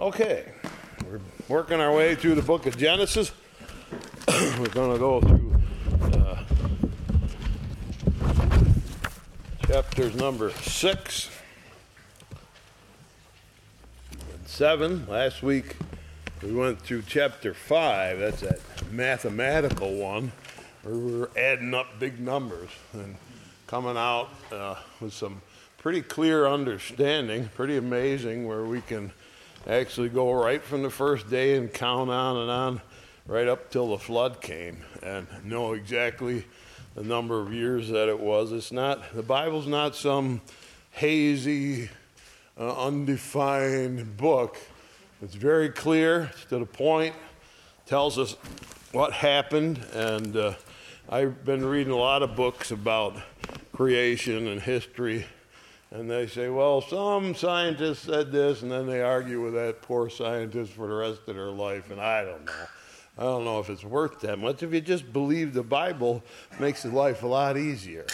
Okay, we're working our way through the book of Genesis. we're going to go through uh, chapters number six and seven. Last week we went through chapter five. That's that mathematical one where we're adding up big numbers and coming out uh, with some pretty clear understanding, pretty amazing, where we can actually go right from the first day and count on and on right up till the flood came and know exactly the number of years that it was. It's not, the Bible's not some hazy, uh, undefined book. It's very clear, it's to the point, tells us what happened, and uh, I've been reading a lot of books about creation and history and they say, well, some scientists said this, and then they argue with that poor scientist for the rest of their life, and I don't know. I don't know if it's worth that much. If you just believe the Bible, makes life a lot easier.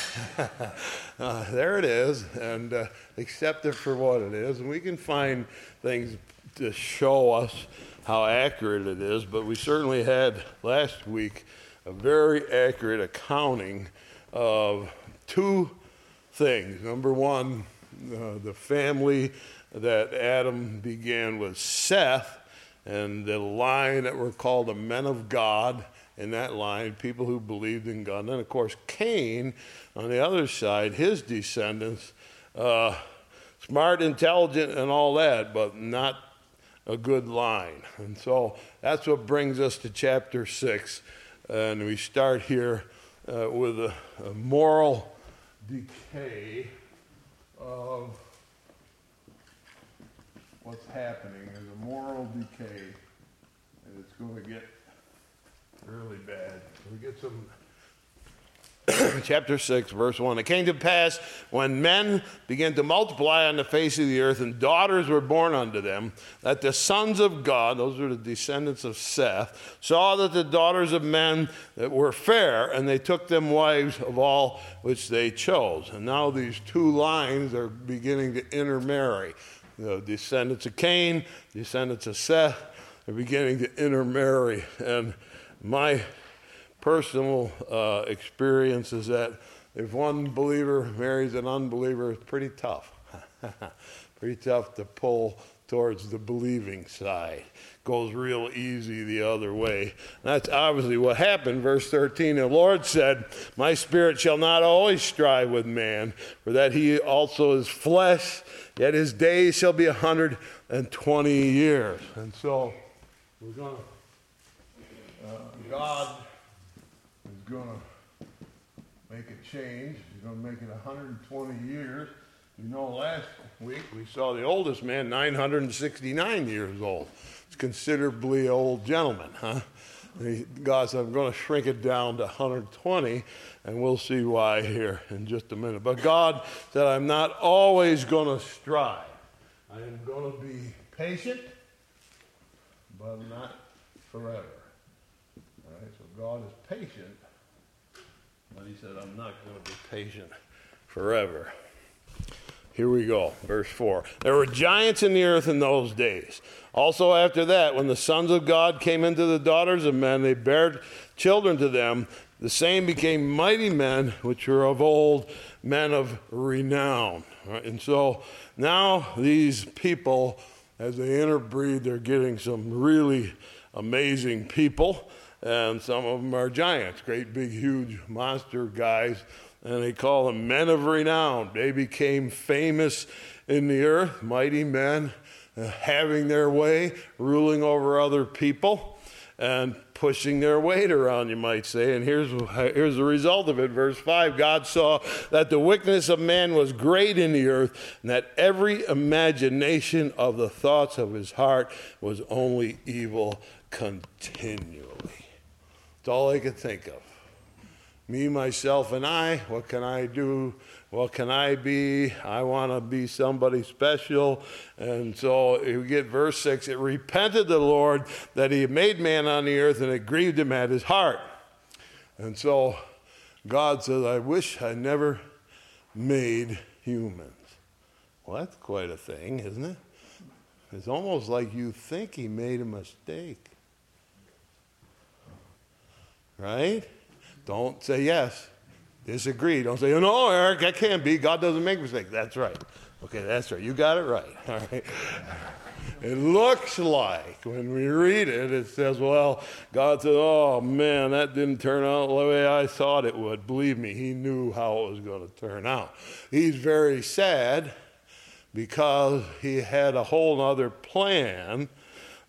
uh, there it is, and uh, accept it for what it is. And we can find things to show us how accurate it is, but we certainly had last week a very accurate accounting of two things. Number one, uh, the family that Adam began with Seth, and the line that were called the men of God in that line, people who believed in God. And then, of course, Cain on the other side, his descendants, uh, smart, intelligent, and all that, but not a good line. And so that's what brings us to chapter 6. And we start here uh, with a, a moral decay of what's happening. There's a moral decay, and it's going to get really bad. We get some. Chapter 6, verse 1. It came to pass when men began to multiply on the face of the earth and daughters were born unto them, that the sons of God, those are the descendants of Seth, saw that the daughters of men that were fair, and they took them wives of all which they chose. And now these two lines are beginning to intermarry. The descendants of Cain, descendants of Seth, are beginning to intermarry. And my personal uh, experience is that if one believer marries an unbeliever, it's pretty tough. pretty tough to pull towards the believing side. Goes real easy the other way. That's obviously what happened. Verse 13 The Lord said, My spirit shall not always strive with man, for that he also is flesh, yet his days shall be a 120 years. And so we're going to, uh, God going to make a change. He's going to make it 120 years. You know, last week we saw the oldest man, 969 years old. It's considerably old gentleman, huh? God said, I'm going to shrink it down to 120, and we'll see why here in just a minute. But God said, I'm not always going to strive. I am going to be patient, but not forever. All right, so God is patient, but he said, I'm not going to be patient forever. Here we go, verse 4. There were giants in the earth in those days. Also, after that, when the sons of God came into the daughters of men, they bare children to them. The same became mighty men, which were of old, men of renown. Right? And so now these people, as they interbreed, they're getting some really amazing people. And some of them are giants, great big, huge monster guys and they call them men of renown. They became famous in the earth, mighty men, uh, having their way, ruling over other people, and pushing their weight around, you might say. And here's, here's the result of it. Verse 5 God saw that the wickedness of man was great in the earth, and that every imagination of the thoughts of his heart was only evil continually. It's all I could think of me, myself, and I. What can I do? What can I be? I want to be somebody special. And so you get verse 6 it repented the Lord that he had made man on the earth and it grieved him at his heart. And so God says, I wish I never made humans. Well, that's quite a thing, isn't it? it's almost like you think he made a mistake. Right? Don't say yes. Disagree. Don't say, no, Eric, that can't be. God doesn't make mistakes. That's right. Okay, that's right. You got it right. All right. It looks like when we read it, it says, well, God said, oh man, that didn't turn out the way I thought it would. Believe me, He knew how it was going to turn out. He's very sad because He had a whole other plan.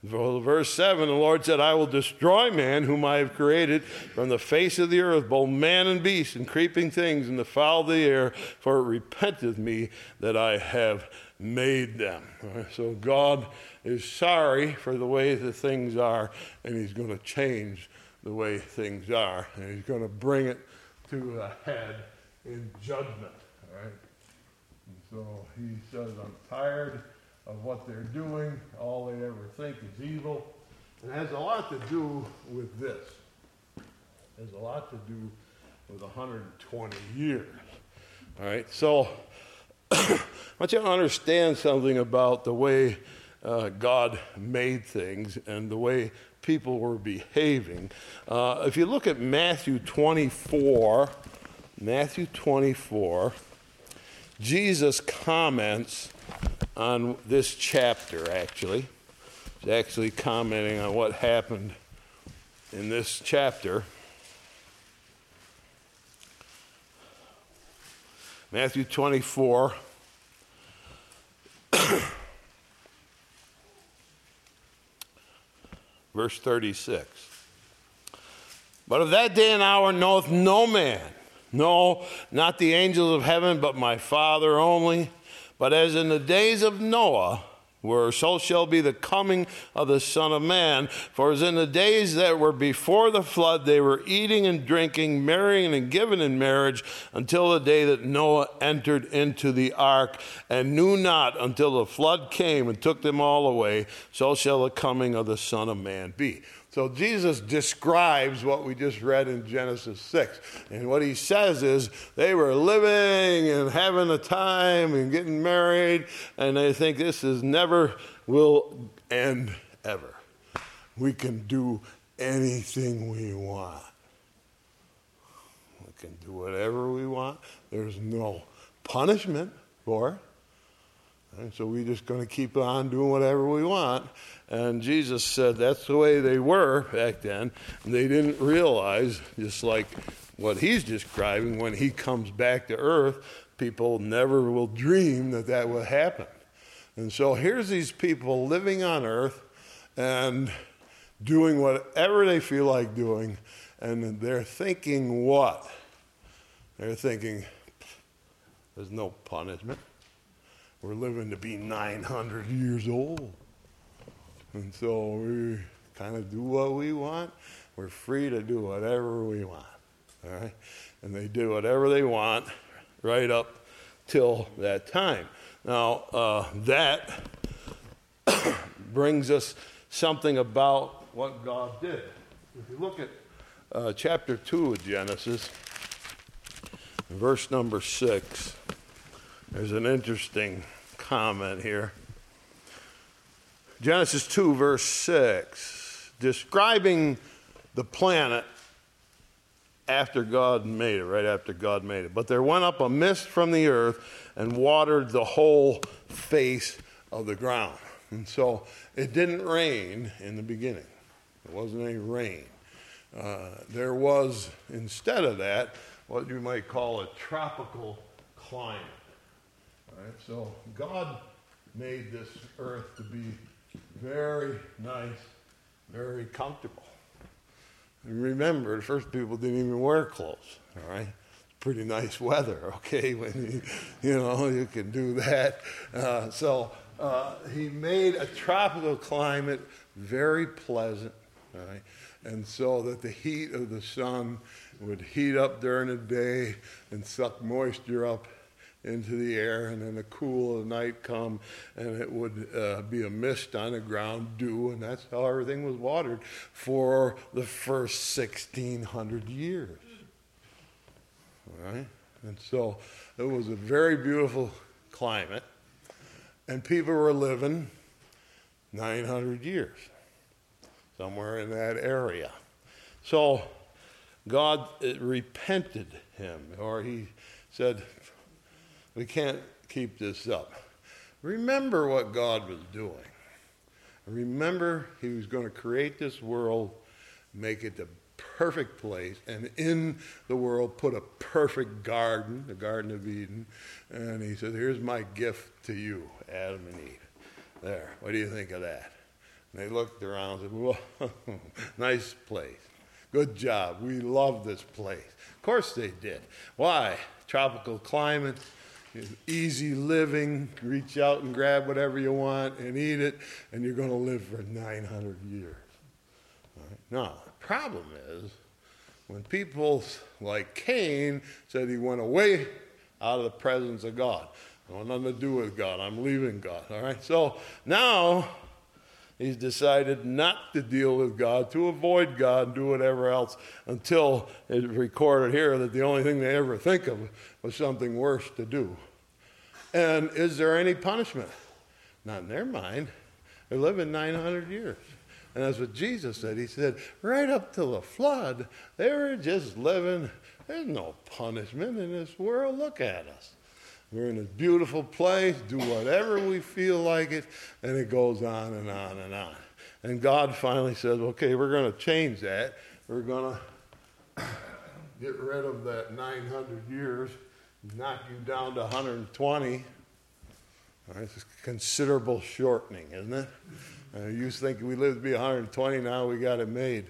Verse 7 the Lord said, I will destroy man whom I have created from the face of the earth, both man and beast, and creeping things, and the fowl of the air, for it repenteth me that I have made them. So God is sorry for the way the things are, and He's going to change the way things are, and He's going to bring it to a head in judgment. All right? And so He says, I'm tired of what they're doing. All they ever think is evil. It has a lot to do with this. It has a lot to do with 120 years. All right? So I want you to understand something about the way uh, God made things and the way people were behaving. Uh, if you look at Matthew 24, Matthew 24, Jesus comments on this chapter, actually. He's actually commenting on what happened in this chapter. Matthew 24. verse 36. But of that day and hour knoweth no man, no, not the angels of heaven, but my Father only. But as in the days of Noah, where so shall be the coming of the Son of Man. For as in the days that were before the flood, they were eating and drinking, marrying and giving in marriage, until the day that Noah entered into the ark, and knew not until the flood came and took them all away. So shall the coming of the Son of Man be. So Jesus describes what we just read in Genesis 6. And what he says is they were living and having a time and getting married, and they think this is never will end ever. We can do anything we want. We can do whatever we want. There's no punishment for it. And so we're just going to keep on doing whatever we want. And Jesus said that's the way they were back then. And they didn't realize, just like what he's describing, when he comes back to earth, people never will dream that that will happen. And so here's these people living on earth and doing whatever they feel like doing. And they're thinking what? They're thinking, there's no punishment. We're living to be 900 years old. And so we kind of do what we want. We're free to do whatever we want. All right? And they do whatever they want right up till that time. Now, uh, that brings us something about what God did. If you look at uh, chapter 2 of Genesis, verse number 6. There's an interesting comment here. Genesis 2, verse 6, describing the planet after God made it, right after God made it. But there went up a mist from the earth and watered the whole face of the ground. And so it didn't rain in the beginning, there wasn't any rain. Uh, there was, instead of that, what you might call a tropical climate. Right? So God made this earth to be very nice, very comfortable. And remember, the first people didn't even wear clothes, all right? Pretty nice weather, okay, when you, you know, you can do that. Uh, so uh, he made a tropical climate very pleasant? And so that the heat of the sun would heat up during the day and suck moisture up into the air, and then the cool of the night come, and it would uh, be a mist on the ground, dew, and that's how everything was watered for the first 1600 years. Right? And so it was a very beautiful climate, and people were living 900 years, somewhere in that area. So God repented him, or he said, We can't keep this up. Remember what God was doing. Remember, he was going to create this world, make it the perfect place, and in the world put a perfect garden, the Garden of Eden. And he said, Here's my gift to you, Adam and Eve. There, what do you think of that? And they looked around and said, Whoa, nice place. Good job. We love this place. Of course they did. Why? Tropical climate, easy living, reach out and grab whatever you want and eat it, and you're going to live for 900 years. Right? Now, the problem is when people like Cain said he went away out of the presence of God. I want nothing to do with God. I'm leaving God. All right. So now he's decided not to deal with God, to avoid God, and do whatever else until it's recorded here that the only thing they ever think of was something worse to do. And is there any punishment? Not in their mind. They're living 900 years. And that's what Jesus said. He said, right up to the flood, they were just living. There's no punishment in this world. Look at us. We're in a beautiful place, do whatever we feel like it, and it goes on and on and on. And God finally says, okay, we're going to change that. We're going to get rid of that 900 years knock you down to 120. Right, it's a considerable shortening, isn't it? Uh, you think we lived to be 120, now we got it made.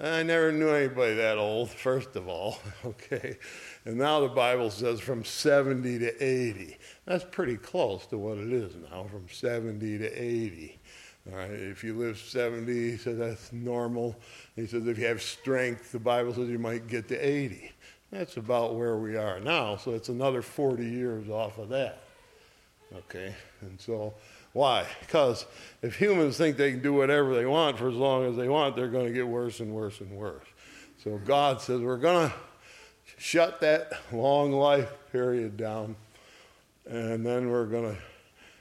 I never knew anybody that old, first of all, okay? And now the Bible says from 70 to 80. That's pretty close to what it is now, from 70 to 80. All right, if you live 70, he says that's normal. He says if you have strength, the Bible says you might get to 80. That's about where we are now. So it's another 40 years off of that. Okay? And so, why? Because if humans think they can do whatever they want for as long as they want, they're going to get worse and worse and worse. So God says, we're going to shut that long life period down, and then we're going to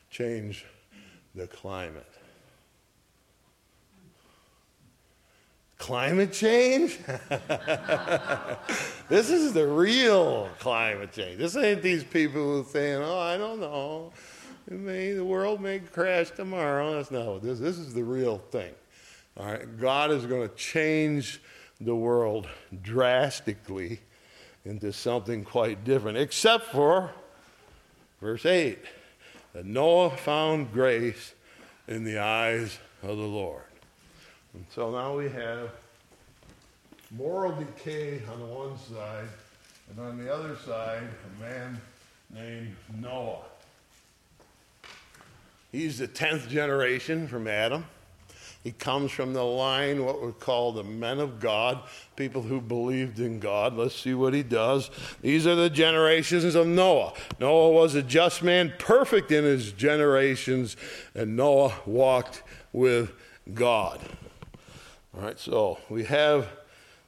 change the climate. Climate change? this is the real climate change. This ain't these people who saying, oh, I don't know. May, the world may crash tomorrow. That's not what this This is the real thing. All right, God is going to change the world drastically into something quite different, except for verse 8 that Noah found grace in the eyes of the Lord. And so now we have moral decay on the one side, and on the other side, a man named Noah. He's the 10th generation from Adam. He comes from the line, what we call the men of God, people who believed in God. Let's see what he does. These are the generations of Noah. Noah was a just man, perfect in his generations, and Noah walked with God. All right, so we have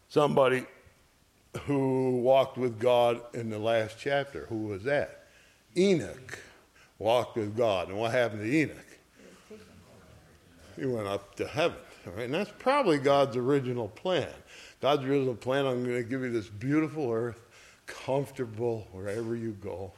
somebody who walked with God in the last chapter. Who was that? Enoch walked with God. And what happened to Enoch? He went up to heaven. Right, and that's probably God's original plan. God's original plan I'm going to give you this beautiful earth, comfortable wherever you go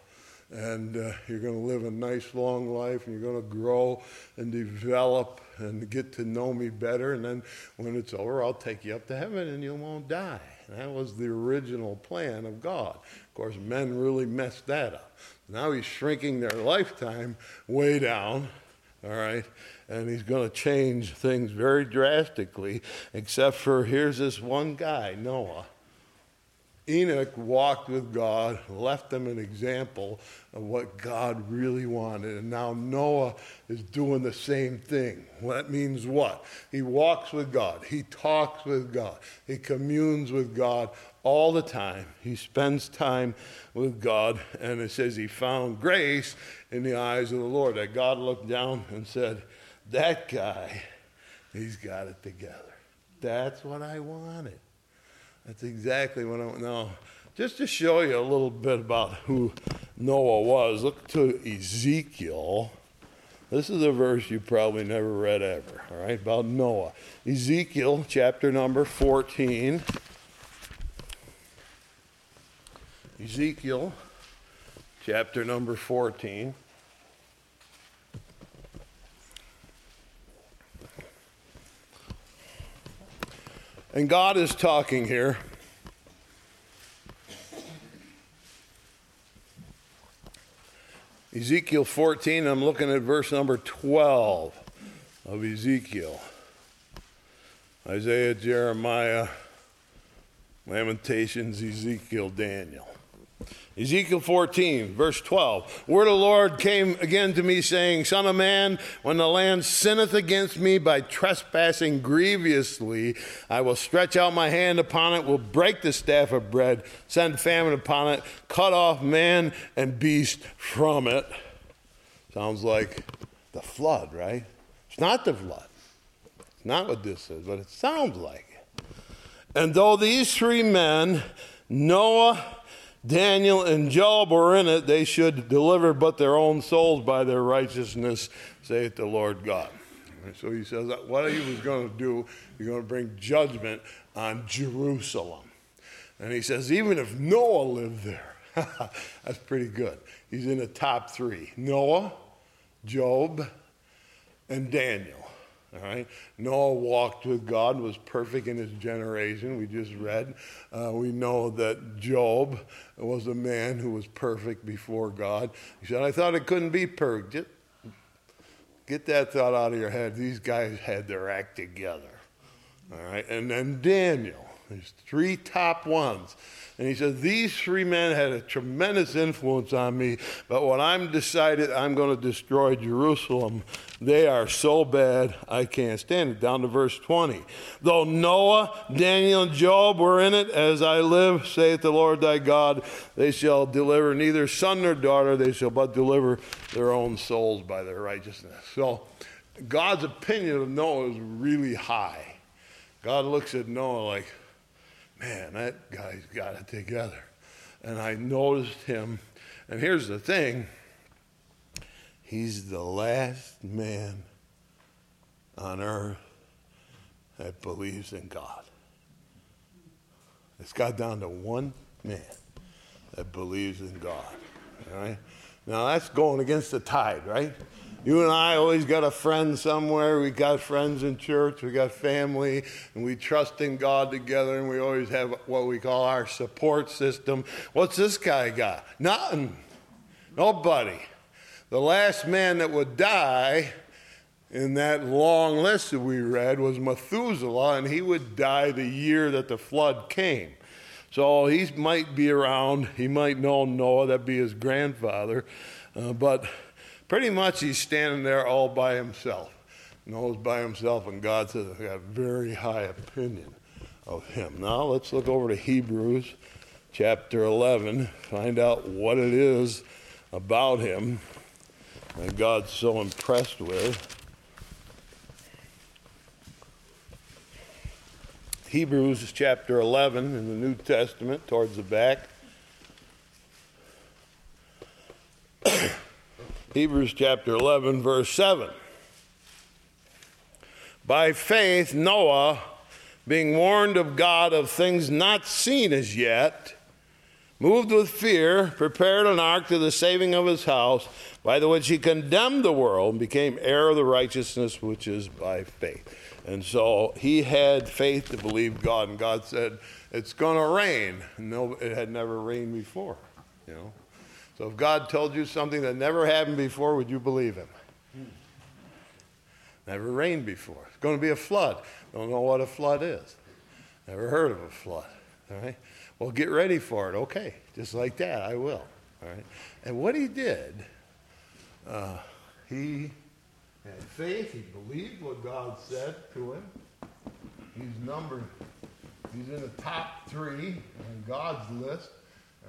and uh, you're going to live a nice long life and you're going to grow and develop and get to know me better and then when it's over i'll take you up to heaven and you won't die that was the original plan of god. Of course men really messed that up. Now he's shrinking their lifetime way down all right and he's going to change things very drastically except for here's this one guy noah Enoch walked with God, left them an example of what God really wanted. And now Noah is doing the same thing. That means what? He walks with God, he talks with God, he communes with God all the time. He spends time with God, and it says he found grace in the eyes of the Lord. That God looked down and said, That guy, he's got it together. That's what I wanted. That's exactly what I want. know. Just to show you a little bit about who Noah was, look to Ezekiel This is a verse you probably never read ever, all right, about Noah. Ezekiel chapter number 14. Ezekiel chapter number 14. And God is talking here. Ezekiel 14, I'm looking at verse number 12 of Ezekiel. Isaiah, Jeremiah, Lamentations, Ezekiel, Daniel. Ezekiel 14, verse 12. Word of the Lord came again to me, saying, Son of man, when the land sinneth against me by trespassing grievously, I will stretch out my hand upon it, will break the staff of bread, send famine upon it, cut off man and beast from it. Sounds like the flood, right? It's not the flood. It's not what this is, but it sounds like it. And though these three men, Noah, Daniel and Job were in it, they should deliver but their own souls by their righteousness, saith the Lord God. so he says what he was going to do, he's going to bring judgment on Jerusalem. And he says, even if Noah lived there, that's pretty good. He's in the top three Noah, Job, and Daniel. All right. Noah walked with God, was perfect in his generation. We just read. Uh, we know that Job was a man who was perfect before God. He said, I thought it couldn't be perfect. Get that thought out of your head. These guys had their act together. All right. And then Daniel. There's three top ones. And he says, These three men had a tremendous influence on me, but when I'm decided I'm going to destroy Jerusalem, they are so bad I can't stand it. Down to verse 20. Though Noah, Daniel, and Job were in it, as I live, saith the Lord thy God, they shall deliver neither son nor daughter, they shall but deliver their own souls by their righteousness. So God's opinion of Noah is really high. God looks at Noah like, man, that guy's got it together. And I noticed him. And here's the thing he's the last man on earth that believes in God. It's got down to one man that believes in God. All right? Now that's going against the tide, right? You and I always got a friend somewhere. We got friends in church. We got family, and we trust in God together. And we always have what we call our support system. What's this guy got? Nothing. Nobody. The last man that would die in that long list that we read was Methuselah, and he would die the year that the flood came. So he might be around. He might know Noah, that'd be his grandfather. Uh, but Pretty much he's standing there all by himself. Noah's by himself, and God says, I got a very high opinion of him. Now let's look over to Hebrews chapter 11, find out what it is about him that God's so impressed with. Hebrews chapter 11 in the New Testament, towards the back. Hebrews chapter 11, verse 7. By faith, Noah, being warned of God of things not seen as yet, moved with fear, prepared an ark to the saving of his house, by the which he condemned the world and became heir of the righteousness which is by faith. And so he had faith to believe God, and God said, It's going to rain. No, it had never rained before, you know. So if God told you something that never happened before, would you believe him? Never rained before. It's going to be a flood. Don't know what a flood is. Never heard of a flood. All right. Well, get ready for it. Okay. Just like that, I will. All right. And what he did, uh, he had faith. He believed what God said to him. He's numbered. He's in the top three on God's list.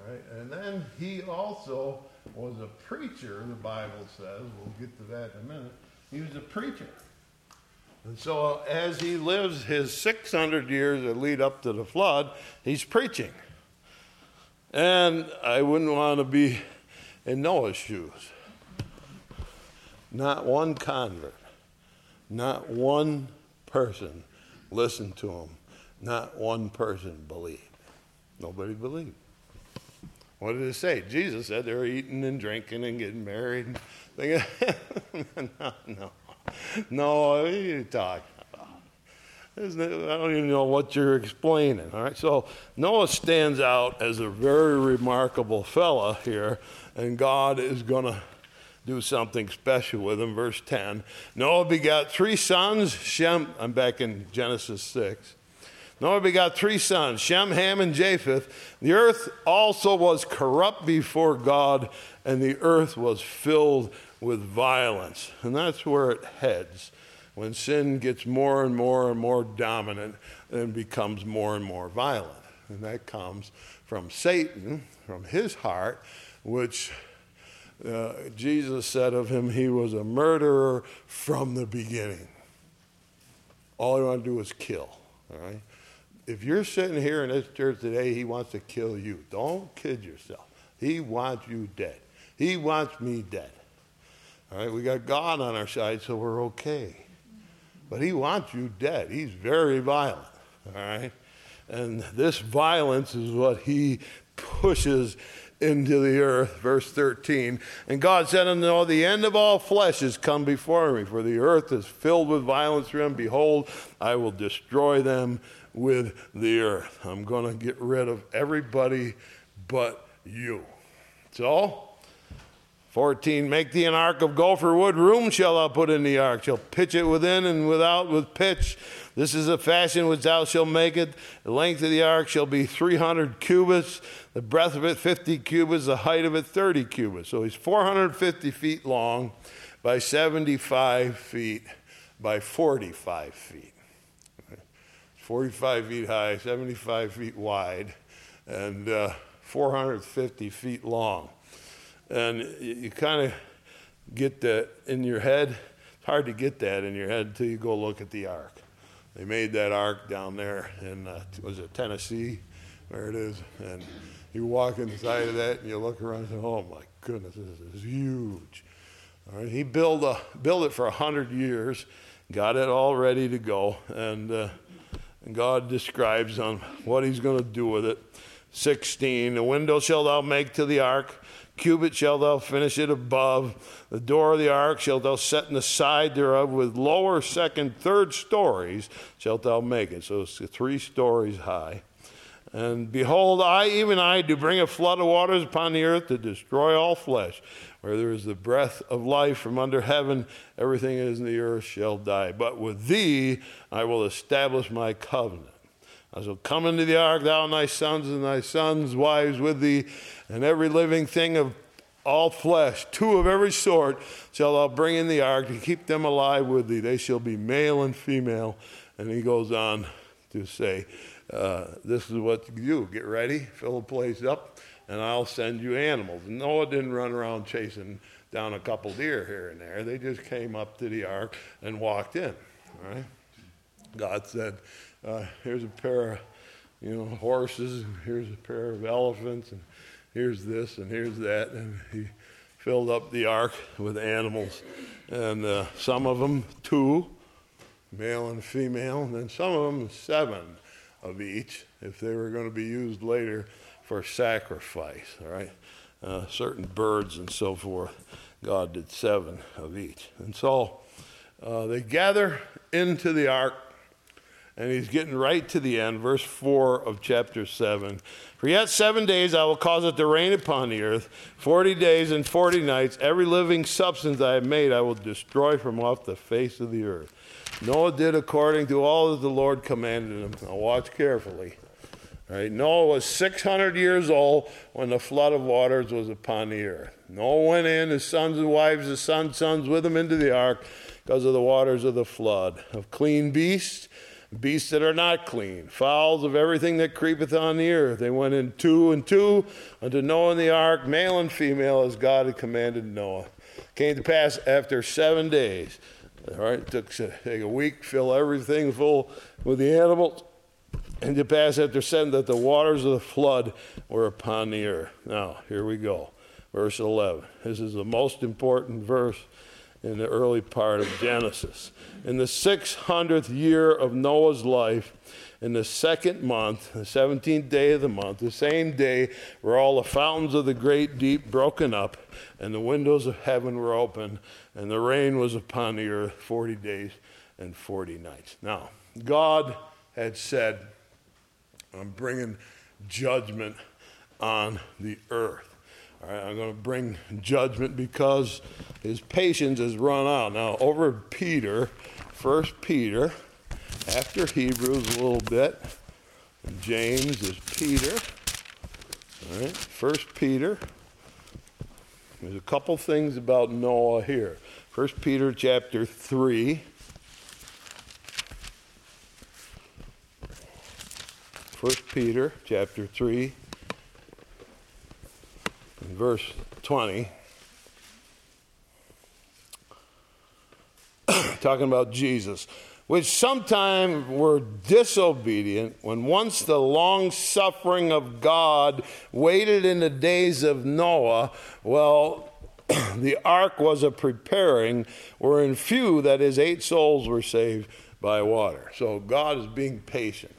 Right? And then he also was a preacher, the Bible says. We'll get to that in a minute. He was a preacher. And so as he lives his 600 years that lead up to the flood, he's preaching. And I wouldn't want to be in Noah's shoes. Not one convert, not one person listened to him, not one person believed. Nobody believed. What did it say? Jesus said they were eating and drinking and getting married. no, no. No, what are you talking about? I don't even know what you're explaining. All right, so Noah stands out as a very remarkable fella here, and God is going to do something special with him. Verse 10 Noah begot three sons. Shem, I'm back in Genesis 6. Noah begot three sons, Shem, Ham, and Japheth. The earth also was corrupt before God, and the earth was filled with violence. And that's where it heads. When sin gets more and more and more dominant and becomes more and more violent. And that comes from Satan, from his heart, which uh, Jesus said of him, he was a murderer from the beginning. All he wanted to do was kill. All right? If you're sitting here in this church today, he wants to kill you. Don't kid yourself. He wants you dead. He wants me dead. All right, we got God on our side, so we're okay. But he wants you dead. He's very violent. All right? And this violence is what he pushes into the earth. Verse 13. And God said unto Noah, The end of all flesh is come before me, for the earth is filled with violence through them. Behold, I will destroy them with the earth. I'm going to get rid of everybody but you. So, 14, make thee an ark of gopher wood. Room shall thou put in the ark. Shall pitch it within and without with pitch. This is the fashion which thou shalt make it. The length of the ark shall be 300 cubits. The breadth of it 50 cubits. The height of it 30 cubits. So he's 450 feet long by 75 feet by 45 feet. 45 feet high, 75 feet wide, and uh, 450 feet long. And you, you kind of get that in your head. It's hard to get that in your head until you go look at the ark. They made that ark down there in, uh, was it Tennessee? Where it is. And you walk inside of that and you look around and say, oh my goodness, this is huge. All right, he built, a, built it for 100 years, got it all ready to go, and uh, and God describes on what he's going to do with it. 16, the window shall thou make to the ark, cubit shall thou finish it above. The door of the ark shalt thou set in the side thereof, with lower, second, third stories shalt thou make it. So it's three stories high. And behold, I, even I, do bring a flood of waters upon the earth to destroy all flesh. Where there is the breath of life from under heaven, everything that is in the earth shall die. But with thee I will establish my covenant. I shall come into the ark, thou and thy sons and thy sons' wives with thee, and every living thing of all flesh, two of every sort, shall thou bring in the ark to keep them alive with thee. They shall be male and female. And he goes on to say, uh, This is what you do. Get ready, fill the place up, and I'll send you animals. Noah didn't run around chasing down a couple deer here and there. They just came up to the ark and walked in. All right? God said, uh, here's a pair of you know, horses, and here's a pair of elephants, and here's this, and here's that. And he filled up the ark with animals. And uh, some of them, two, male and female, and then some of them, seven of each, if they were going to be used later for sacrifice, all right? Uh, certain birds and so forth. God did seven of each. And so uh, they gather into the ark, and he's getting right to the end, verse 4 of chapter 7. For yet seven days I will cause it to rain upon the earth, 40 days and 40 nights. Every living substance I have made I will destroy from off the face of the earth. Noah did according to all that the Lord commanded him. Now watch carefully. Right? Noah was 600 years old when the flood of waters was upon the earth. Noah went in, his sons and wives, his sons' sons with him into the ark because of the waters of the flood, of clean beasts, beasts that are not clean, fowls of everything that creepeth on the earth. They went in two and two unto Noah in the ark, male and female, as God had commanded Noah. Came to pass after seven days. All right, it took take a week, fill everything full with the animals and to pass after seven that the waters of the flood were upon the earth. Now, here we go. Verse 11. This is the most important verse in the early part of Genesis. In the 600th year of Noah's life, in the second month, the 17th day of the month, the same day were all the fountains of the great deep broken up, and the windows of heaven were open, and the rain was upon the earth 40 days and 40 nights. Now, God had said, I'm bringing judgment on the earth. All right, I'm going to bring judgment because his patience has run out. Now, over Peter, First Peter, after Hebrews a little bit, James is Peter. All right, First Peter. There's a couple things about Noah here. First Peter chapter three. First Peter chapter 3 and verse 20 talking about Jesus which sometime were disobedient when once the long suffering of God waited in the days of Noah well the ark was a preparing wherein few that is eight souls were saved by water. So God is being patient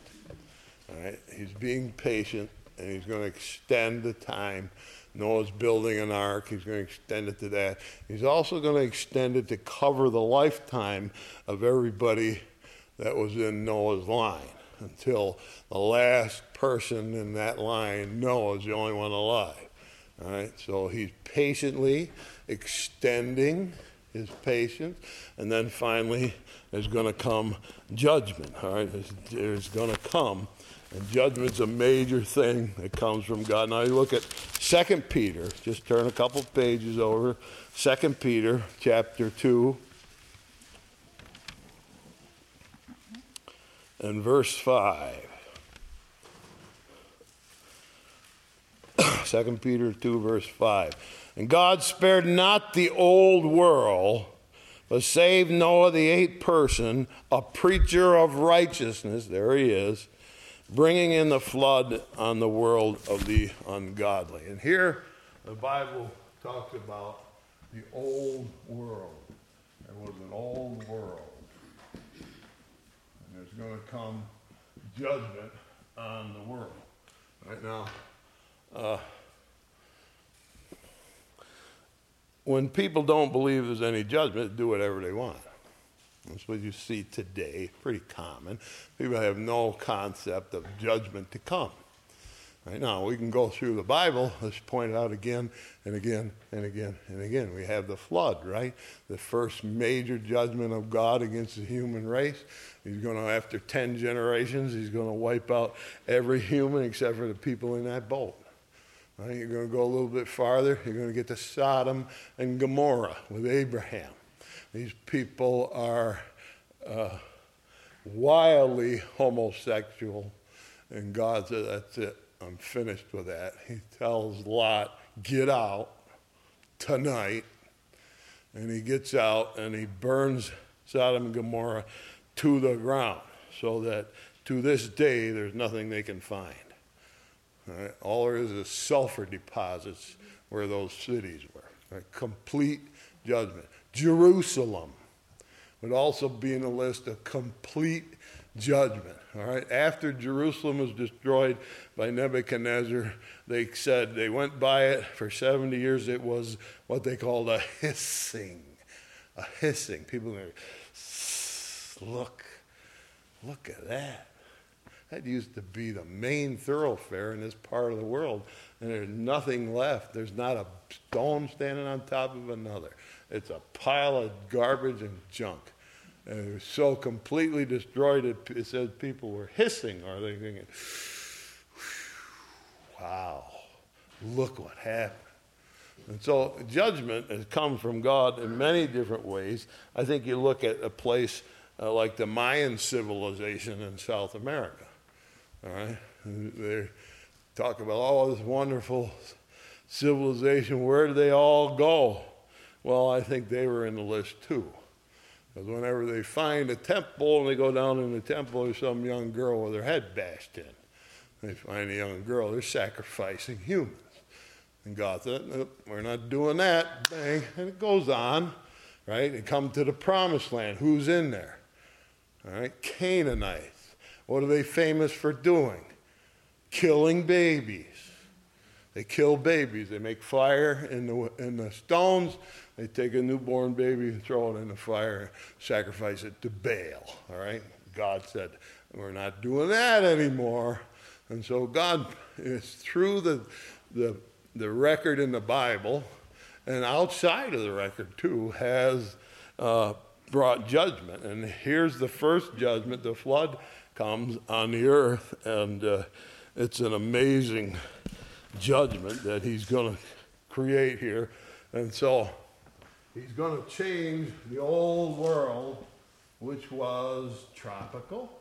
all right? He's being patient and he's going to extend the time. Noah's building an ark. He's going to extend it to that. He's also going to extend it to cover the lifetime of everybody that was in Noah's line until the last person in that line, Noah, is the only one alive. All right, so he's patiently extending his patience, and then finally there's going to come judgment. All right, there's, there's going to come and judgment's a major thing that comes from God. Now you look at 2 Peter, just turn a couple pages over. 2 Peter chapter 2 and verse 5. 2 Peter 2, verse 5. And God spared not the old world, but saved Noah, the eighth person, a preacher of righteousness. There he is bringing in the flood on the world of the ungodly. And here the Bible talks about the old world. There was an old world. And there's going to come judgment on the world. Right now, uh, when people don't believe there's any judgment, do whatever they want. That's what you see today, pretty common. People have no concept of judgment to come. Right now, we can go through the Bible, let's point it out again and again and again and again. We have the flood, right? The first major judgment of God against the human race. He's going to, after 10 generations, he's going to wipe out every human except for the people in that boat. Right? You're going to go a little bit farther, you're going to get to Sodom and Gomorrah with Abraham. These people are uh, wildly homosexual. And God said, That's it. I'm finished with that. He tells Lot, Get out tonight. And he gets out and he burns Sodom and Gomorrah to the ground so that to this day there's nothing they can find. All, right? All there is is sulfur deposits where those cities were. Complete judgment. Jerusalem would also be in the list of complete judgment. All right. After Jerusalem was destroyed by Nebuchadnezzar, they said they went by it for 70 years. It was what they called a hissing. A hissing. People are, look, look at that. That used to be the main thoroughfare in this part of the world, and there's nothing left. There's not a stone standing on top of another. It's a pile of garbage and junk. And it was so completely destroyed, it, it says people were hissing, or they thinking, wow, look what happened. And so judgment has come from God in many different ways. I think you look at a place uh, like the Mayan civilization in South America. All right? They talk about, oh, this wonderful civilization. Where do they all go? Well, I think they were in the list too. Because whenever they find a temple and they go down in the temple, there's some young girl with her head bashed in. They find a young girl, they're sacrificing humans. And God said, nope, we're not doing that. Bang. And it goes on. right? And come to the promised land. Who's in there? All right, Canaanites. What are they famous for doing? Killing babies. They kill babies. They make fire in the, in the stones. They take a newborn baby and throw it in the fire, and sacrifice it to Baal. All right? God said, We're not doing that anymore. And so God is through the, the, the record in the Bible and outside of the record too has uh, brought judgment. And here's the first judgment the flood comes on the earth, and uh, it's an amazing judgment that he's going to create here. And so he's going to change the old world, which was tropical,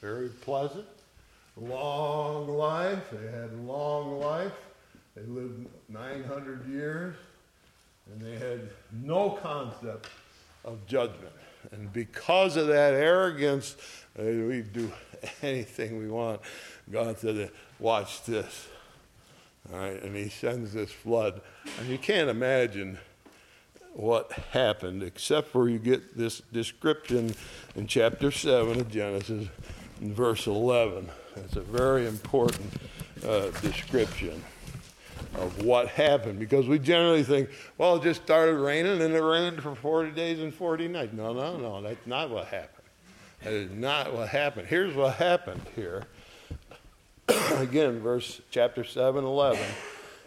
very pleasant, long life. They had long life. They lived 900 years, and they had no concept of judgment. And because of that arrogance, uh, we do anything we want. God said, Watch this. All right, and he sends this flood. And you can't imagine what happened, except for you get this description in chapter 7 of Genesis, in verse 11. It's a very important uh, description of what happened because we generally think, well, it just started raining and it rained for 40 days and 40 nights. No, no, no, that's not what happened. That is not what happened. Here's what happened here. Again, verse chapter 7, 11.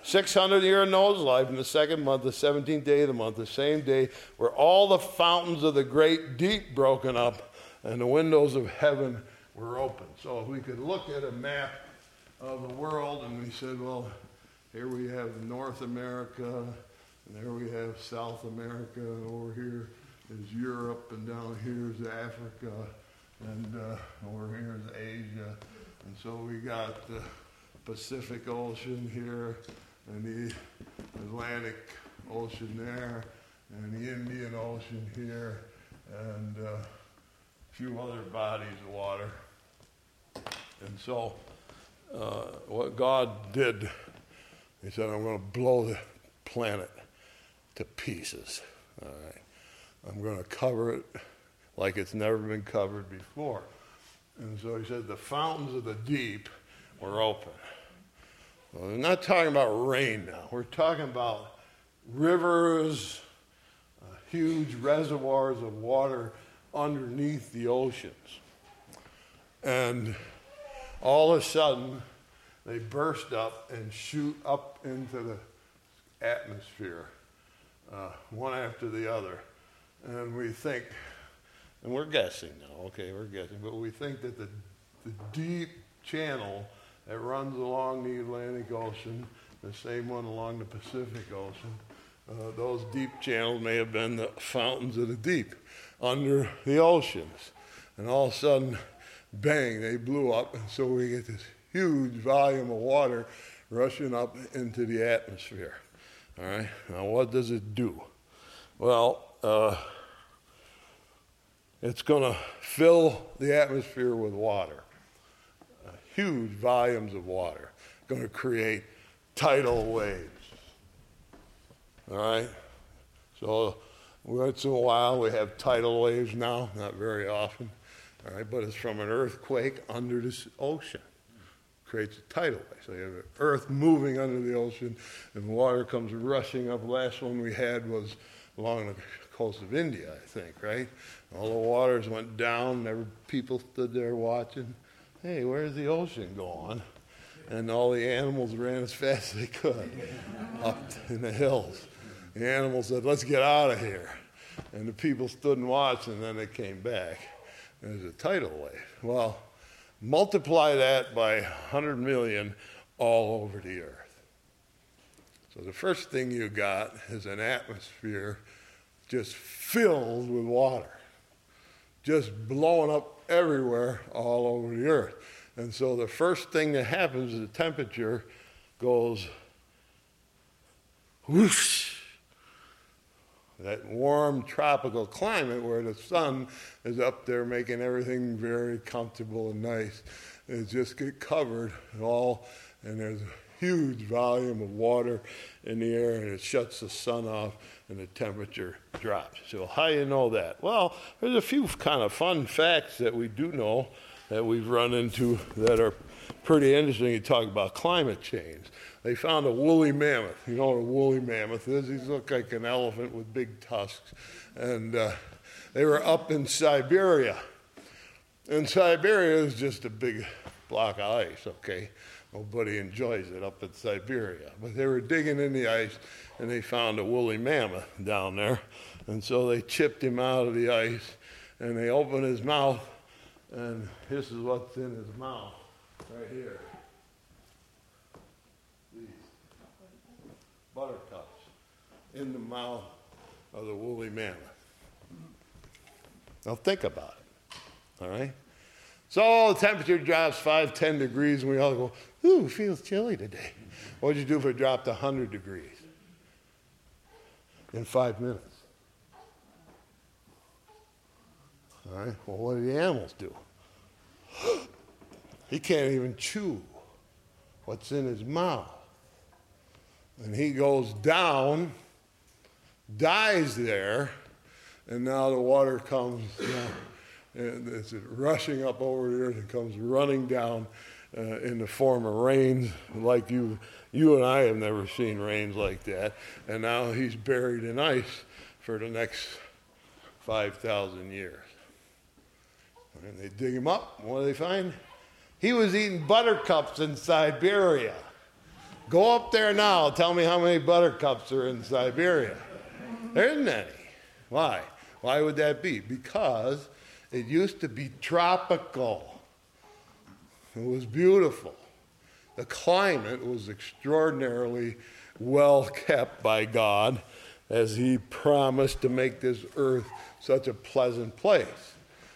600 year of Noah's life, in the second month, the 17th day of the month, the same day, were all the fountains of the great deep broken up, and the windows of heaven were open. So if we could look at a map of the world and we said, well, here we have North America, and there we have South America, and over here is Europe, and down here is Africa, and uh, over here is Asia. And so we got the Pacific Ocean here, and the Atlantic Ocean there, and the Indian Ocean here, and uh, a few other bodies of water. And so, uh, what God did he said, I'm going to blow the planet to pieces. All right. I'm going to cover it like it's never been covered before. And so he said, the fountains of the deep were open. Well, we're not talking about rain now. We're talking about rivers, uh, huge reservoirs of water underneath the oceans. And all of a sudden, they burst up and shoot up into the atmosphere, uh, one after the other. And we think, and we're guessing now, okay, we're guessing, but we think that the, the deep channel that runs along the Atlantic Ocean, the same one along the Pacific Ocean, uh, those deep channels may have been the fountains of the deep under the oceans. And all of a sudden, bang, they blew up, and so we get this huge volume of water rushing up into the atmosphere. All right, now what does it do? Well, uh, it's going to fill the atmosphere with water, uh, huge volumes of water, going to create tidal waves. All right, so once in a while we have tidal waves now, not very often. All right, but it's from an earthquake under this ocean creates a tidal wave. So you have the earth moving under the ocean, and water comes rushing up. Last one we had was along the coast of India, I think, right? All the waters went down, every, people stood there watching. Hey, where's the ocean going? And all the animals ran as fast as they could up in the hills. The animals said, Let's get out of here. And the people stood and watched, and then they came back. There's a tidal wave. Well, Multiply that by 100 million all over the earth. So the first thing you got is an atmosphere just filled with water, just blowing up everywhere all over the earth. And so the first thing that happens is the temperature goes whoosh that warm tropical climate where the sun is up there making everything very comfortable and nice. It just get covered all, and there's huge volume of water in the air and it shuts the sun off and the temperature drops. So, how do you know that? Well, there's a few kind of fun facts that we do know that we've run into that are pretty interesting. You talk about climate change. They found a woolly mammoth. You know what a woolly mammoth is? These look like an elephant with big tusks. And uh, they were up in Siberia. And Siberia is just a big block of ice, okay? Nobody enjoys it up in Siberia. But they were digging in the ice and they found a woolly mammoth down there. And so they chipped him out of the ice and they opened his mouth, and this is what's in his mouth right here. These buttercups in the mouth of the woolly mammoth. Now think about it. All right? So the temperature drops 5, 10 degrees, and we all go, ooh, feels chilly today. What would you do if it dropped 100 degrees? In five minutes. All right, well, what do the animals do? he can't even chew what's in his mouth. And he goes down, dies there, and now the water comes down, and it's rushing up over the earth and comes running down uh, in the form of rains like you, you and I have never seen rains like that. And now he's buried in ice for the next 5,000 years. And they dig him up. What do they find? He was eating buttercups in Siberia. Go up there now. Tell me how many buttercups are in Siberia. There isn't any. Why? Why would that be? Because it used to be tropical. It was beautiful. The climate was extraordinarily well kept by God as He promised to make this earth such a pleasant place.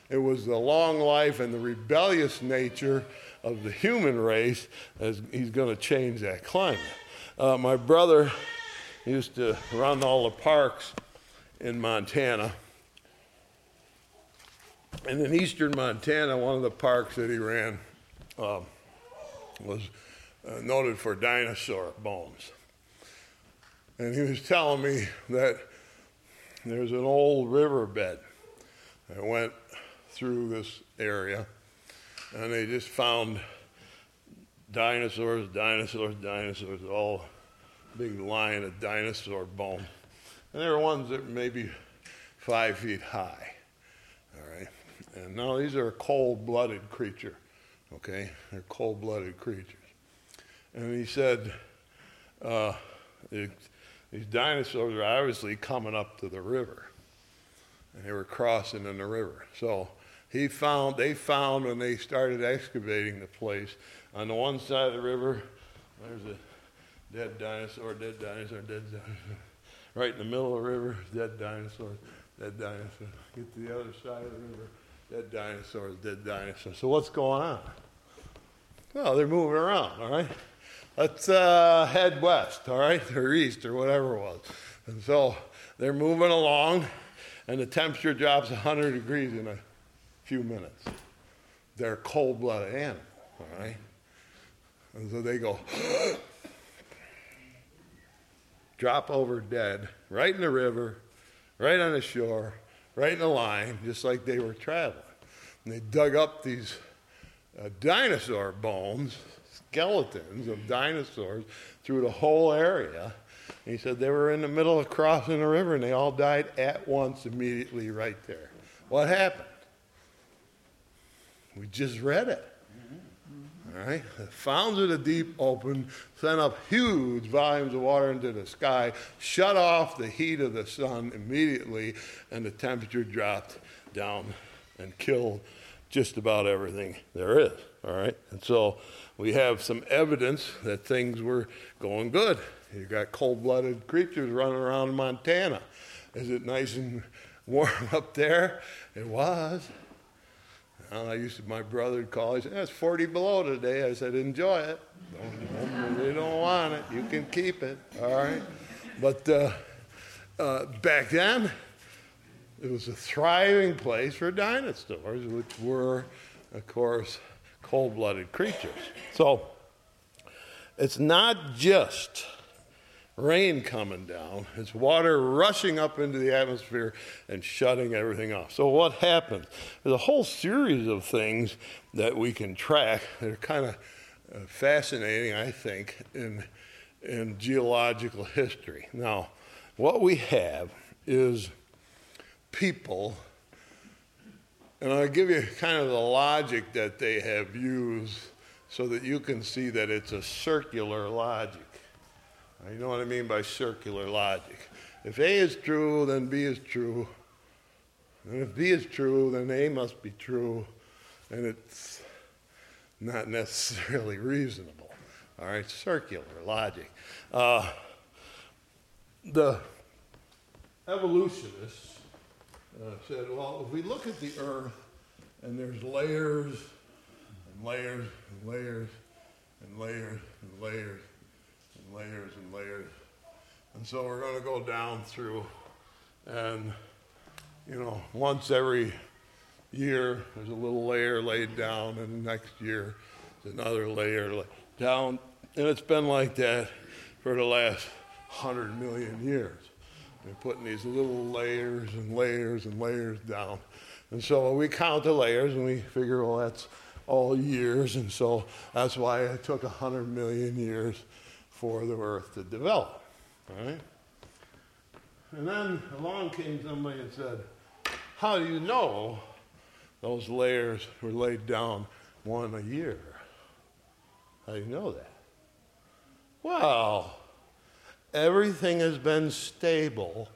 It was the long life and the rebellious nature of the human race as He's going to change that climate. Uh, my brother used to run all the parks in Montana. And in eastern Montana, one of the parks that he ran um, was uh, noted for dinosaur bones. And he was telling me that there's an old riverbed that went through this area, and they just found dinosaurs, dinosaurs, dinosaurs, all big line of dinosaur bone. And there were ones that were maybe five feet high. And now these are cold blooded creature. Okay? They're cold blooded creatures. And he said, uh, it, these dinosaurs are obviously coming up to the river. And they were crossing in the river. So he found, they found when they started excavating the place, on the one side of the river, there's a dead dinosaur, dead dinosaur, dead dinosaur. Right in the middle of the river, dead dinosaur, dead dinosaur. Get to the other side of the river, dead dinosaurs, dead dinosaurs. So what's going on? Well, they're moving around, all right? Let's uh, head west, all right, or east, or whatever it was. And so they're moving along, and the temperature drops 100 degrees in a few minutes. They're cold blooded animals, all right? And so they go, drop over dead, right in the river, right on the shore, right in the line, just like they were traveling. And they dug up these uh, dinosaur bones, skeletons of dinosaurs, through the whole area. And he said they were in the middle of crossing the river and they all died at once, immediately, right there. What happened? We just read it. All right? Fountains of the deep opened, sent up huge volumes of water into the sky, shut off the heat of the sun immediately, and the temperature dropped down and killed just about everything there is. All right? And so we have some evidence that things were going good. You got cold blooded creatures running around Montana. Is it nice and warm up there? It was. I used to, my brother would call, he said, it's 40 below today. I said, enjoy it. Don't, don't want it. You can keep it. All right. But uh, uh, back then, it was a thriving place for dinosaurs, which were, of course, cold blooded creatures. So, it's not just rain coming down, it's water rushing up into the atmosphere and shutting everything off. So, what happens? There's a whole series of things that we can track that are kind of uh, fascinating, I think, in, in geological history. Now, what we have is people, and I'll give you kind of the logic that they have used so that you can see that it's a circular logic. You know what I mean by circular logic. If A is true, then B is true. And if B is true, then A must be true. And it's not necessarily reasonable. All right, circular logic. Uh, the evolutionists uh, said, well, if we look at the earth and there's layers and layers and layers and layers and layers layers and layers. And so we're going to go down through, and you know, once every year there's a little layer laid down, and the next year there's another layer laid down. And it's been like that for the last hundred million years. They're putting these little layers and layers and layers down. And so we count the layers and we figure, well, that's all years. And so that's why it took 100 million years for the earth to develop. Right? And then along came somebody and said, How do you know those layers were laid down one a year? How do you know that? Well, everything has been stable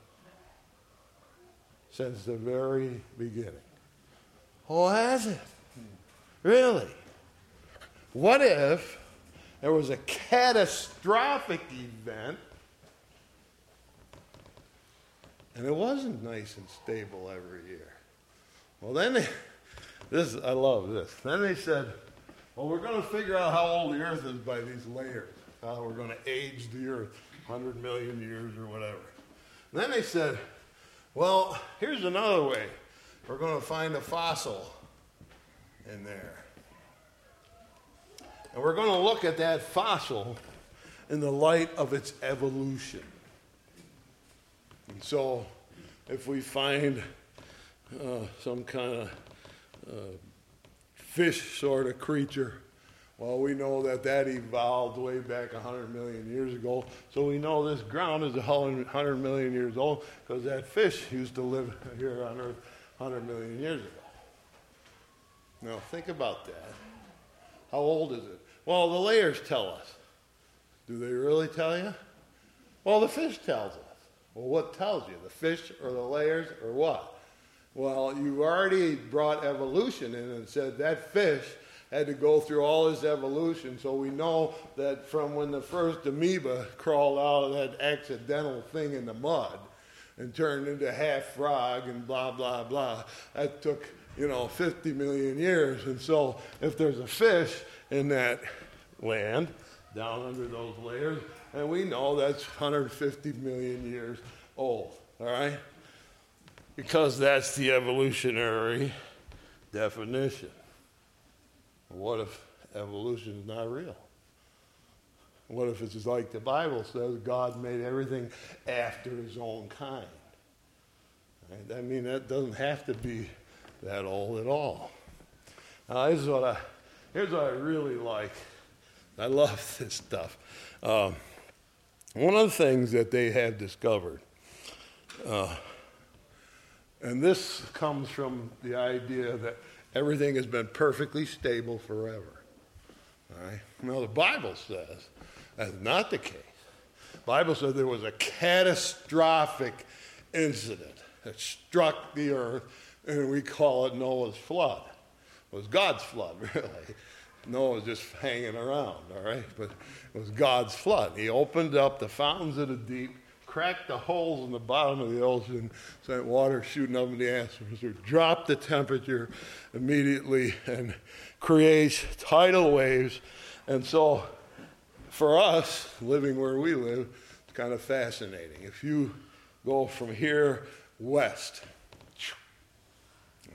since the very beginning. Oh, has it? Really? What if there was a catastrophic event, and it wasn't nice and stable every year. Well, then they, this I love this. Then they said, "Well, we're going to figure out how old the Earth is by these layers. How we're going to age the Earth, 100 million years or whatever." And then they said, "Well, here's another way. We're going to find a fossil in there." And we're going to look at that fossil in the light of its evolution. And so, if we find uh, some kind of uh, fish sort of creature, well, we know that that evolved way back 100 million years ago. So we know this ground is 100 million years old because that fish used to live here on Earth 100 million years ago. Now, think about that. How old is it? Well, the layers tell us. Do they really tell you? Well, the fish tells us. Well, what tells you? The fish or the layers or what? Well, you already brought evolution in and said that fish had to go through all his evolution. So we know that from when the first amoeba crawled out of that accidental thing in the mud and turned into half frog and blah, blah, blah, that took, you know, 50 million years. And so if there's a fish, in that land down under those layers, and we know that's 150 million years old, all right? Because that's the evolutionary definition. What if evolution is not real? What if it's like the Bible says God made everything after his own kind? Right? I mean, that doesn't have to be that old at all. Now, this is what I Here's what I really like. I love this stuff. Um, one of the things that they have discovered, uh, and this comes from the idea that everything has been perfectly stable forever. All right? Now, the Bible says that's not the case. The Bible says there was a catastrophic incident that struck the earth, and we call it Noah's flood. Was God's flood, really. Noah was just hanging around, all right? But it was God's flood. He opened up the fountains of the deep, cracked the holes in the bottom of the ocean, sent water shooting up in the atmosphere, dropped the temperature immediately, and creates tidal waves. And so, for us, living where we live, it's kind of fascinating. If you go from here west,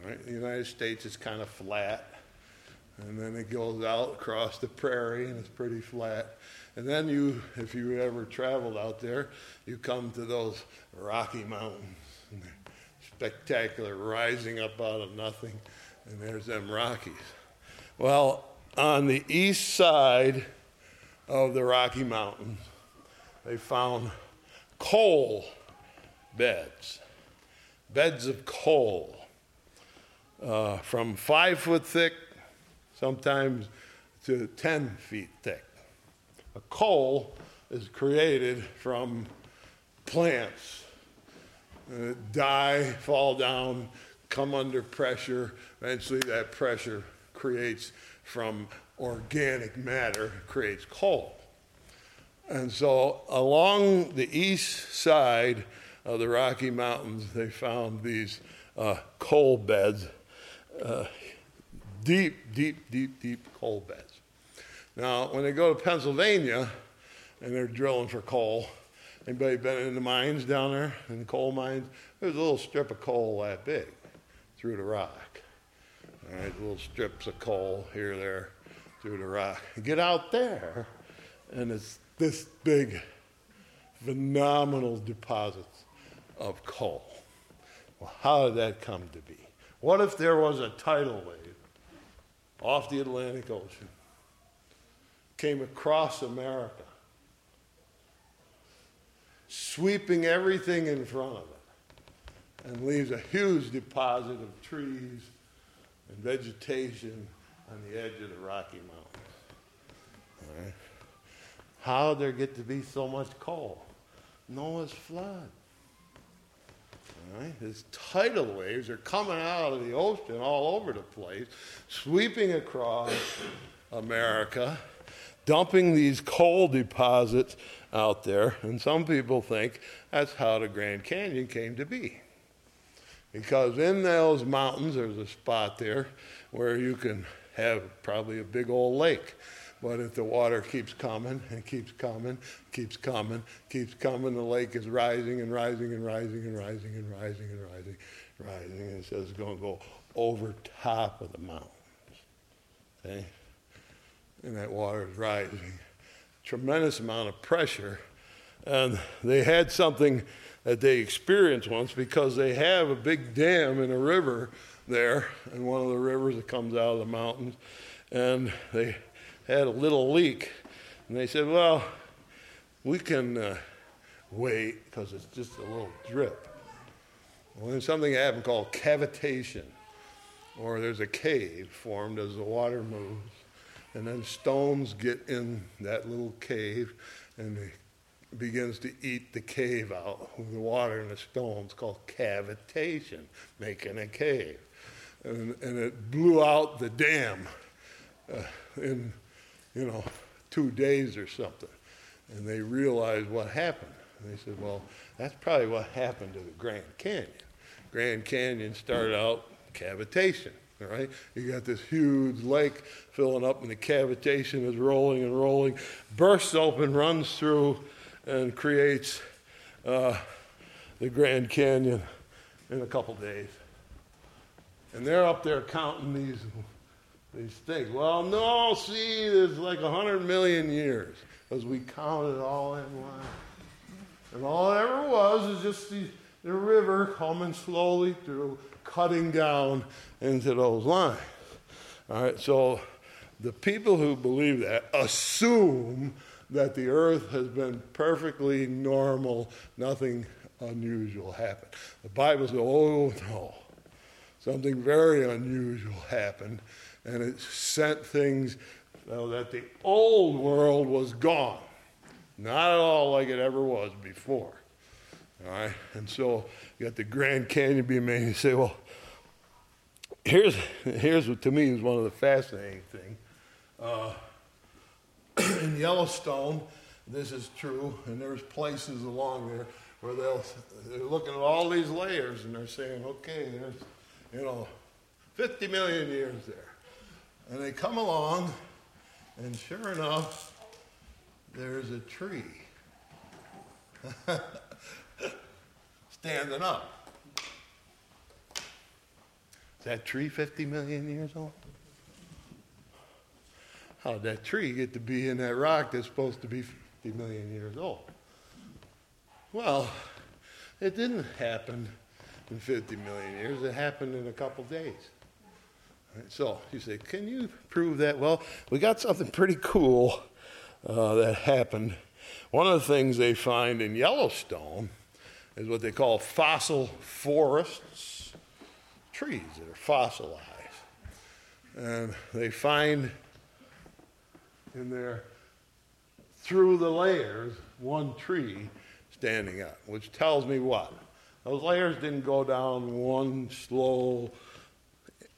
right, the United States is kind of flat and then it goes out across the prairie and it's pretty flat. And then you, if you ever traveled out there, you come to those Rocky Mountains. Spectacular, rising up out of nothing. And there's them Rockies. Well, on the east side of the Rocky Mountains, they found coal beds, beds of coal, uh, from five foot thick, sometimes to 10 feet thick. A coal is created from plants uh, die, fall down, come under pressure. Eventually, that pressure creates from organic matter, creates coal. And so, along the east side of the Rocky Mountains, they found these uh, coal beds, uh, deep, deep, deep, deep coal beds. Now, when they go to Pennsylvania and they're drilling for coal, anybody been in the mines down there, in the coal mines? There's a little strip of coal that big through the rock. All right, little strips of coal here, there, through the rock. Get out there, and it's this big, phenomenal deposits of coal. Well, how did that come to be? What if there was a tidal wave off the Atlantic Ocean, came across America, sweeping everything in front of it, and leaves a huge deposit of trees and vegetation on the edge of the Rocky Mountains? Right. How'd there get to be so much coal? Noah's flood. Right? His tidal waves are coming out of the ocean all over the place, sweeping across America, dumping these coal deposits out there. And some people think that's how the Grand Canyon came to be. Because in those mountains, there's a spot there where you can have probably a big old lake. But if the water keeps coming and keeps coming, keeps coming, keeps coming, the lake is rising and rising and rising and rising and rising and rising, and rising. And it says it's going to go over top of the mountains. Okay? And that water is rising. Tremendous amount of pressure. And they had something that they experienced once because they have a big dam in a river there, and one of the rivers that comes out of the mountains. And they had a little leak. And they said, well, we can uh, wait because it's just a little drip. Well, there's something happened called cavitation, or there's a cave formed as the water moves. And then stones get in that little cave and it begins to eat the cave out with the water and the stones called cavitation, making a cave. And, and it blew out the dam uh, in you know, two days or something. And they realized what happened. And they said, well, that's probably what happened to the Grand Canyon. Grand Canyon started out cavitation, all right? You got this huge lake filling up, and the cavitation is rolling and rolling, bursts open, runs through, and creates uh, the Grand Canyon in a couple days. And they're up there counting these these things. Well, no, see, there's like a hundred million years because we counted all in line. And all it ever was is just the, the river coming slowly through, cutting down into those lines. All right, so the people who believe that assume that the earth has been perfectly normal, nothing unusual happened. The Bible says, oh no, something very unusual happened and it sent things so that the old world was gone. Not at all like it ever was before. All right? And so you got the Grand Canyon being made. You say, well, here's, here's what to me is one of the fascinating things. Uh, in Yellowstone, this is true, and there's places along there where they'll, they're looking at all these layers and they're saying, okay, there's, you know, 50 million years there. And they come along, and sure enough, there's a tree standing up. Is that tree 50 million years old? how'd that tree get to be in that rock that's supposed to be 50 million years old? Well, it didn't happen in 50 million years. It happened in a couple days. Right, so you say, can you prove that? Well, we got something pretty cool uh, that happened. One of the things they find in Yellowstone is what they call fossil forests, trees that are fossilized. And they find in there, through the layers, one tree standing up, which tells me what? Those layers didn't go down one slow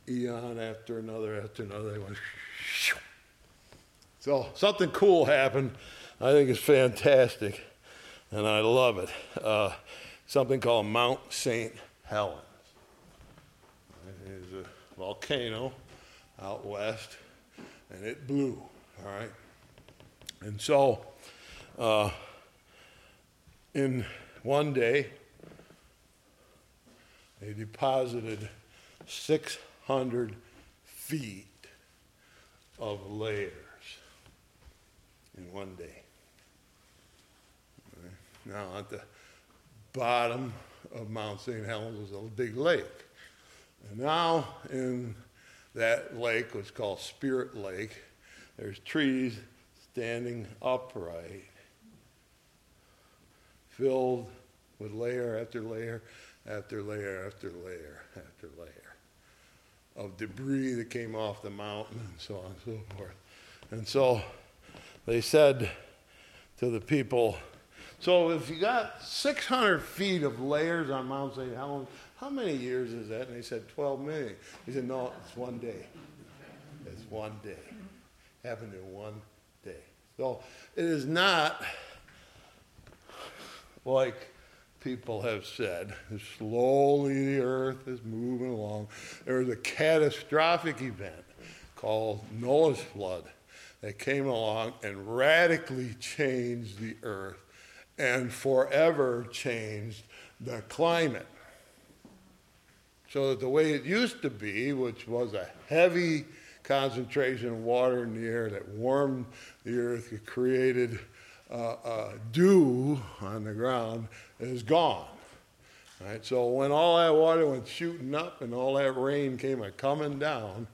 eon after another after another. They went. So something cool happened. I think it's fantastic, and I love it. Uh, something called Mount St. Helens. It is a volcano out west, and it blew. All right, and so uh, in one day they deposited 600 feet of layers in one day. Right. Now, at the bottom of Mount St. Helens was a big lake. And now, in that lake, what's called Spirit Lake, there's trees standing upright, filled with layer after layer after layer after layer after layer of debris that came off the mountain and so on and so forth. And so they said to the people, so if you got 600 feet of layers on Mount St. Helens, how many years is that? And they said 12 million. He said, no, it's one day. It's one day. Happened in one day. So it is not like people have said. Slowly the earth is moving along. There was a catastrophic event called Noah's flood that came along and radically changed the earth and forever changed the climate. So that the way it used to be, which was a heavy concentration of water in the air that warmed the earth, it created uh, uh, dew on the ground is gone. Right? So when all that water went shooting up and all that rain came a coming down,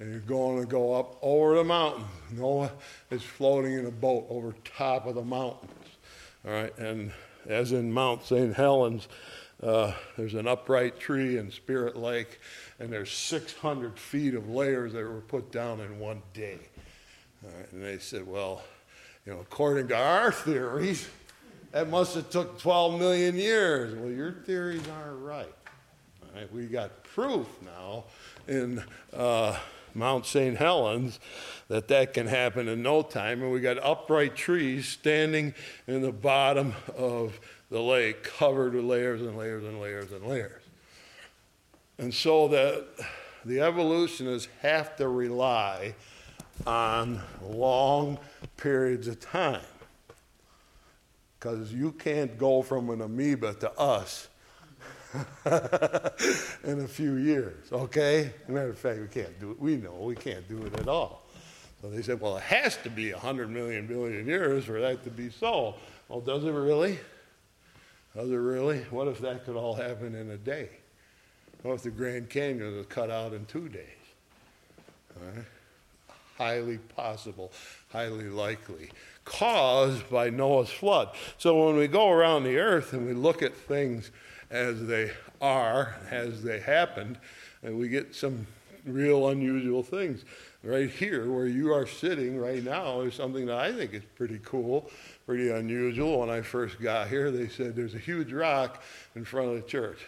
and you're going to go up over the mountain. Noah is floating in a boat over top of the mountains. All right, and as in Mount St. Helens, uh, there's an upright tree in Spirit Lake, and there's 600 feet of layers that were put down in one day. And they said, well, you know, according to our theories, that must have took 12 million years. Well, your theories aren't right. right? We got proof now in uh, Mount St. Helens that that can happen in no time, and we got upright trees standing in the bottom of the lake, covered with layers and layers and layers and layers. And so that the evolutionists have to rely on long periods of time. Because you can't go from an amoeba to us in a few years, okay? Matter of fact, we can't do it. We know we can't do it at all. So they said, well, it has to be 100 million billion years for that to be so. Well, does it really? Does it really? What if that could all happen in a day? What if the Grand Canyon was cut out in two days? All right? Highly possible, highly likely, caused by Noah's flood. So when we go around the earth and we look at things as they are, as they happened, and we get some real unusual things. Right here, where you are sitting right now, is something that I think is pretty cool, pretty unusual. When I first got here, they said there's a huge rock in front of the church.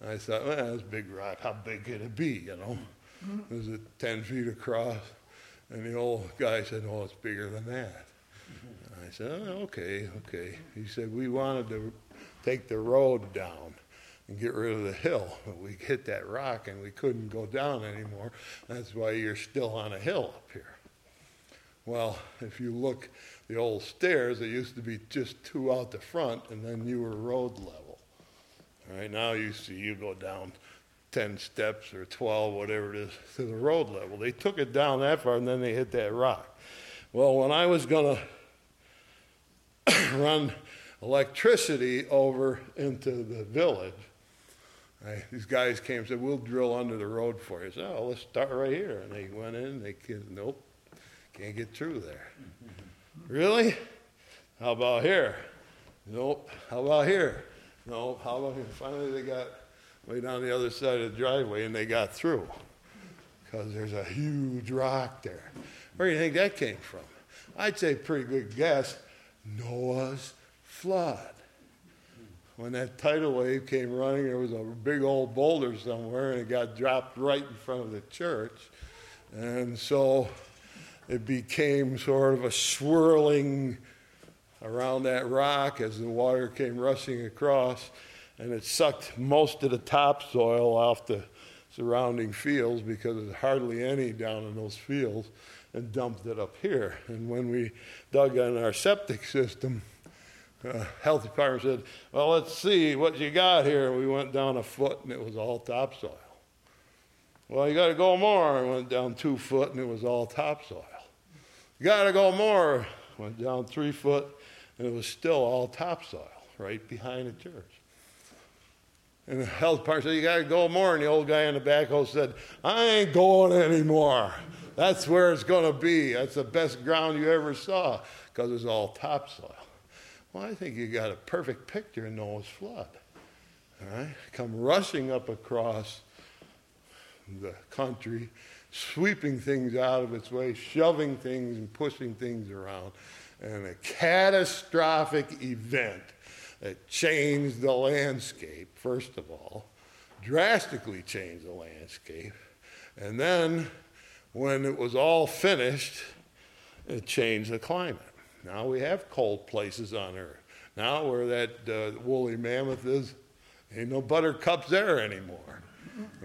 And I thought, well, that's a big rock. How big could it be, you know? Mm-hmm. Is it 10 feet across? And the old guy said, Oh, it's bigger than that. I said, oh, Okay, okay. He said, We wanted to take the road down and get rid of the hill. But we hit that rock and we couldn't go down anymore. That's why you're still on a hill up here. Well, if you look, the old stairs, it used to be just two out the front and then you were road level. All right, now you see you go down 10 steps or 12, whatever it is, to the road level. They took it down that far and then they hit that rock. Well, when I was going to run electricity over into the village, I, these guys came and said, We'll drill under the road for you. I said, Oh, let's start right here. And they went in, they said, Nope, can't get through there. really? How about here? Nope. How about here? Nope. How about here? Finally, they got way down the other side of the driveway and they got through because there's a huge rock there. Where do you think that came from? I'd say pretty good guess Noah's flood. When that tidal wave came running, there was a big old boulder somewhere and it got dropped right in front of the church. And so it became sort of a swirling around that rock as the water came rushing across and it sucked most of the topsoil off the surrounding fields because there's hardly any down in those fields and dumped it up here. And when we dug on our septic system, uh, health department said, "Well, let's see what you got here." We went down a foot, and it was all topsoil. Well, you got to go more. I went down two foot, and it was all topsoil. You got to go more. Went down three foot, and it was still all topsoil right behind the church. And the health department said, You got to go more. And the old guy in the backhoe said, I ain't going anymore. That's where it's going to be. That's the best ground you ever saw because it's all topsoil. Well, I think you got a perfect picture in Noah's flood. All right? Come rushing up across the country, sweeping things out of its way, shoving things and pushing things around, and a catastrophic event that changed the landscape, first of all, drastically changed the landscape. And then, when it was all finished, it changed the climate. Now we have cold places on Earth. Now, where that uh, woolly mammoth is, ain't no buttercups there anymore.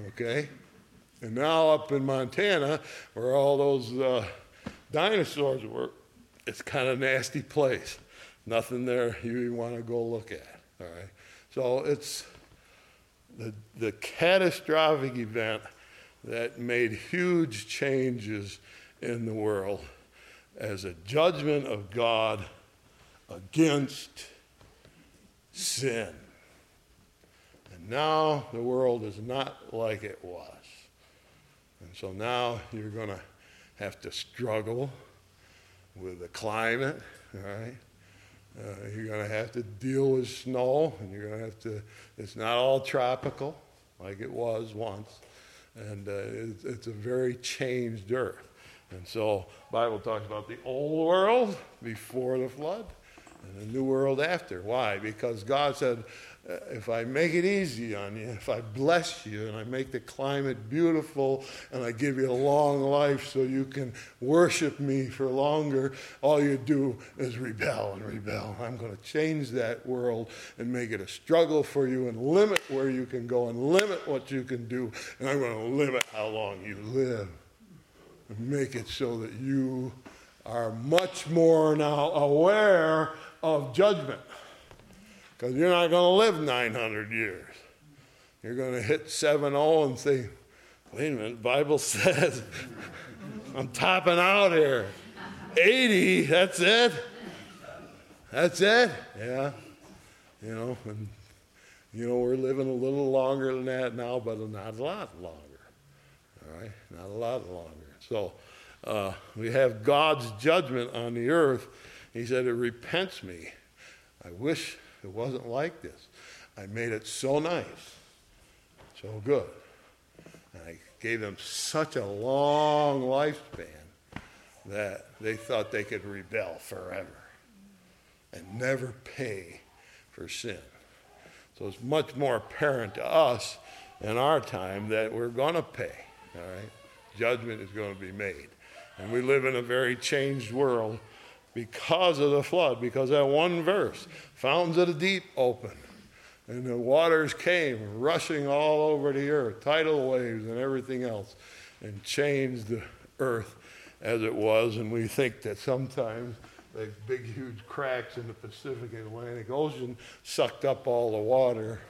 Okay? And now up in Montana, where all those uh, dinosaurs were, it's kind of nasty place nothing there you want to go look at. All right. So it's the, the catastrophic event that made huge changes in the world as a judgment of God against sin. And now the world is not like it was. And so now you're going to have to struggle with the climate, all right? Uh, you're going to have to deal with snow, and you're going to have to, it's not all tropical like it was once. And uh, it's, it's a very changed earth. And so Bible talks about the old world before the flood and the new world after. Why? Because God said, Uh, if I make it easy on you, if I bless you and I make the climate beautiful and I give you a long life so you can worship me for longer, all you do is rebel and rebel. I'm going to change that world and make it a struggle for you and limit where you can go and limit what you can do. And I'm going to limit how long you live and make it so that you are much more now aware of judgment because you're not going to live 900 years. You're going to hit 7 0 and say, wait a minute, Bible says I'm topping out here. 80, that's it? That's it? Yeah. You know, and, you know, we're living a little longer than that now, but not a lot longer. All right? Not a lot longer. So uh, we have God's judgment on the earth. He said, It repents me. I wish it wasn't like this. I made it so nice, so good. And I gave them such a long lifespan that they thought they could rebel forever and never pay for sin. So it's much more apparent to us in our time that we're going to pay. All right? Judgment is going to be made. And we live in a very changed world because of the flood, because that one verse, fountains of the deep opened, and the waters came rushing all over the earth, tidal waves and everything else, and changed the earth as it was. And we think that sometimes the big, huge cracks in the Pacific and Atlantic Ocean sucked up all the water.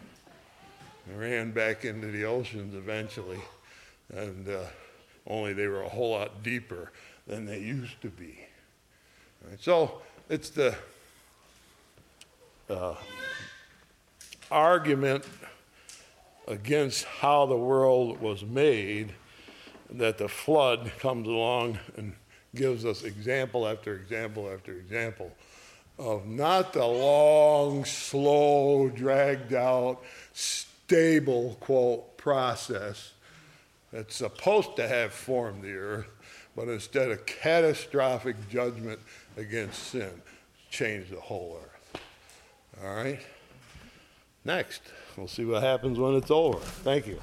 And ran back into the oceans eventually, and uh, only they were a whole lot deeper than they used to be. Right, so it's the uh, argument against how the world was made that the flood comes along and gives us example after example after example of not the long, slow, dragged out, stable, quote, process that's supposed to have formed the earth, but instead a catastrophic judgment against sin, change the whole earth. All right? Next, we'll see what happens when it's over. Thank you.